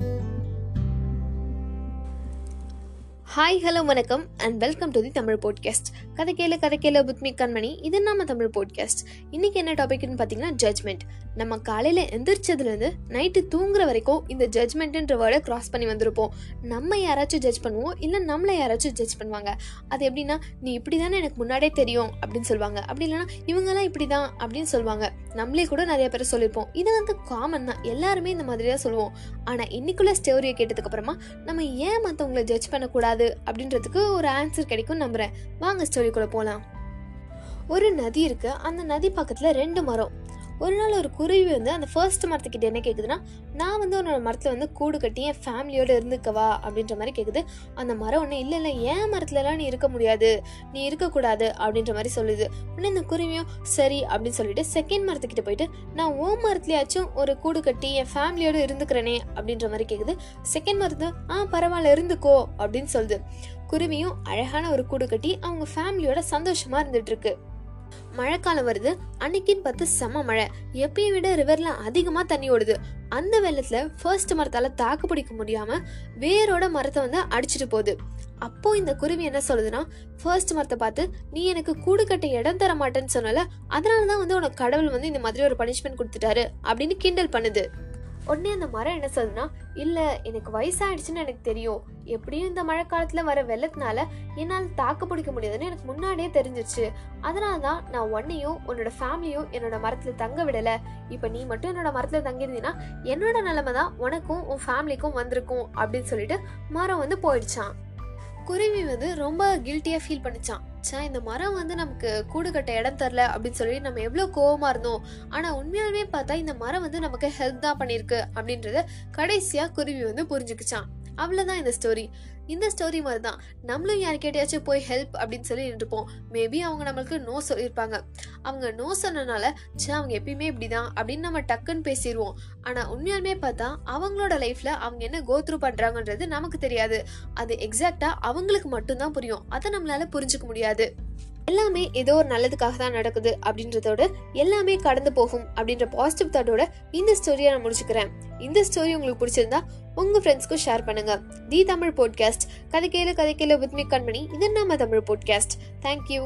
thank you hi hello வணக்கம் and welcome to the Tamil podcast கதை கேளு கதை கேளு புத்மி கண்மணி. இது நம்ம தமிழ் போட்காஸ்ட் இன்னைக்கு என்ன டாபிக்னு பார்த்தீங்கன்னா ஜட்மெண்ட் நம்ம காலையில் எந்திரிச்சதுலேருந்து நைட்டு தூங்குற வரைக்கும் இந்த ஜட்மெண்ட்ன்ற வேர்டை கிராஸ் பண்ணி வந்திருப்போம். நம்ம யாராச்சும் ஜட்ஜ் பண்ணுவோம் இல்லை நம்மளை யாராச்சும் ஜட்ஜ் பண்ணுவாங்க. அது எப்படின்னா நீ இப்படி தானே எனக்கு முன்னாடியே தெரியும் அப்படின்னு சொல்லுவாங்க. அப்படி இல்லைன்னா இவங்கெல்லாம் இப்படி தான் அப்படின்னு சொல்லுவாங்க. நம்மளே கூட நிறைய பேர் சொல்லியிருப்போம். இது வந்து காமன் தான். எல்லாருமே இந்த மாதிரி தான் சொல்லுவோம். ஆனால் இன்னைக்குள்ள ஸ்டோரியை கேட்டதுக்கு அப்புறமா நம்ம ஏன் மற்றவங்களை ஜட்ஜ் பண்ணக்கூடாது? அப்படின்றதுக்கு ஒரு ஆன்சர் கிடைக்கும் நம்புறேன். வாங்க ஸ்டோரிக்குள்ள போகலாம் ஒரு நதி இருக்கு. அந்த நதி பக்கத்துல ரெண்டு மரம். ஒரு நாள் ஒரு குருவி வந்து அந்த ஃபர்ஸ்ட் மரத்துக்கிட்ட என்ன கேட்குதுன்னா நான் வந்து உன்னோட மரத்தில் வந்து கூடு கட்டி என் ஃபேமிலியோடு இருந்துக்கவா அப்படின்ற மாதிரி கேட்குது அந்த மரம் ஒன்று இல்லை இல்லை ஏன் மரத்துலலாம் நீ இருக்க முடியாது. நீ இருக்கக்கூடாது அப்படின்ற மாதிரி சொல்லுது. உடனே இந்த குருவியும் சரி அப்படின்னு சொல்லிட்டு செகண்ட் மரத்துக்கிட்ட போயிட்டு நான் ஓ மரத்துலயாச்சும் ஒரு கூடு கட்டி என் ஃபேமிலியோடு இருந்துக்கிறேனே அப்படின்ற மாதிரி கேட்குது செகண்ட் மரத்து ஆ பரவாயில்ல இருந்துக்கோ அப்படின்னு சொல்லுது. குருவியும் அழகான ஒரு கூடு கட்டி அவங்க ஃபேமிலியோட சந்தோஷமாக இருந்துட்டு இருக்கு. மழைக்காலம் வருது. அன்னைக்குன்னு பார்த்து செம மழை. எப்பயும் விட ரிவர்ல அதிகமா தண்ணி ஓடுது. அந்த வெள்ளத்துல ஃபர்ஸ்ட் மரத்தால தாக்கு பிடிக்க முடியாம வேரோட மரத்தை வந்து அடிச்சிட்டு போகுது. அப்போ இந்த குருவி என்ன சொல்லுதுன்னா ஃபர்ஸ்ட் மரத்தை பார்த்து நீ எனக்கு கூடு கட்ட இடம் தர மாட்டேன்னு சொன்னல அதனால தான் வந்து உனக்கு கடவுள் வந்து இந்த மாதிரி ஒரு பனிஷ்மெண்ட் கொடுத்துட்டாரு அப்படின்னு கிண்டல் பண்ணுது. உடனே அந்த மரம் என்ன சொல்லுதுன்னா இல்ல எனக்கு வயசாயிடுச்சுன்னு எனக்கு தெரியும். எப்படியும் இந்த மழை காலத்துல வர வெள்ளத்தினால என்னால் தாக்கு பிடிக்க முடியாதுன்னு எனக்கு முன்னாடியே தெரிஞ்சிருச்சு. அதனால தான் நான் உன்னையும் உன்னோட ஃபேமிலியும் என்னோட மரத்துல தங்க விடல. இப்ப நீ மட்டும் என்னோட மரத்துல தங்கியிருந்தீங்கன்னா என்னோட நிலைமை தான் உனக்கும் உன் ஃபேமிலிக்கும் வந்திருக்கும். அப்படின்னு சொல்லிட்டு மரம் வந்து போயிடுச்சான் குருவி வந்து ரொம்ப கில்ட்டியா ஃபீல் பண்ணிச்சான். ச்சே இந்த மரம் வந்து நமக்கு கூடு கட்ட இடம் தரல அப்படின்னு சொல்லி நம்ம எவ்வளோ கோவமா இருந்தோம். ஆனா உண்மையாலுமே பார்த்தா இந்த மரம் வந்து நமக்கு ஹெல்ப் தான் பண்ணிருக்கு அப்படின்றத கடைசியா குருவி வந்து புரிஞ்சுக்கிச்சான். அவ்வளோதான் இந்த ஸ்டோரி இந்த ஸ்டோரி மாதிரி தான் நம்மளும் யாருக்கிட்டையாச்சும் போய் ஹெல்ப் அப்படின்னு சொல்லி நின்றுப்போம். மேபி அவங்க நம்மளுக்கு நோ சொல்லியிருப்பாங்க. அவங்க நோ சொன்னனால சே அவங்க எப்பயுமே இப்படி தான் அப்படின்னு நம்ம டக்குன்னு பேசிடுவோம். ஆனால் உண்மையாலுமே பார்த்தா அவங்களோட லைஃப்பில் அவங்க என்ன கோத்ரூ பண்ணுறாங்கன்றது நமக்கு தெரியாது. அது எக்ஸாக்டாக அவங்களுக்கு மட்டும்தான் புரியும். அதை நம்மளால புரிஞ்சுக்க முடியாது. எல்லாமே ஏதோ ஒரு நல்லதுக்காக தான் நடக்குது அப்படின்றதோட எல்லாமே கடந்து போகும் அப்படின்ற பாசிட்டிவ் தாட்டோட இந்த ஸ்டோரியை நான் முடிச்சுக்கிறேன். இந்த ஸ்டோரி உங்களுக்கு பிடிச்சிருந்தா உங்க ஃப்ரெண்ட்ஸ்க்கும் ஷேர் பண்ணுங்க. தி தமிழ் போட்காஸ்ட் கதை கேளு கதை கேளு வித் மீ கண்மணி. இது நம்ம தமிழ் போட்காஸ்ட் தேங்க்யூ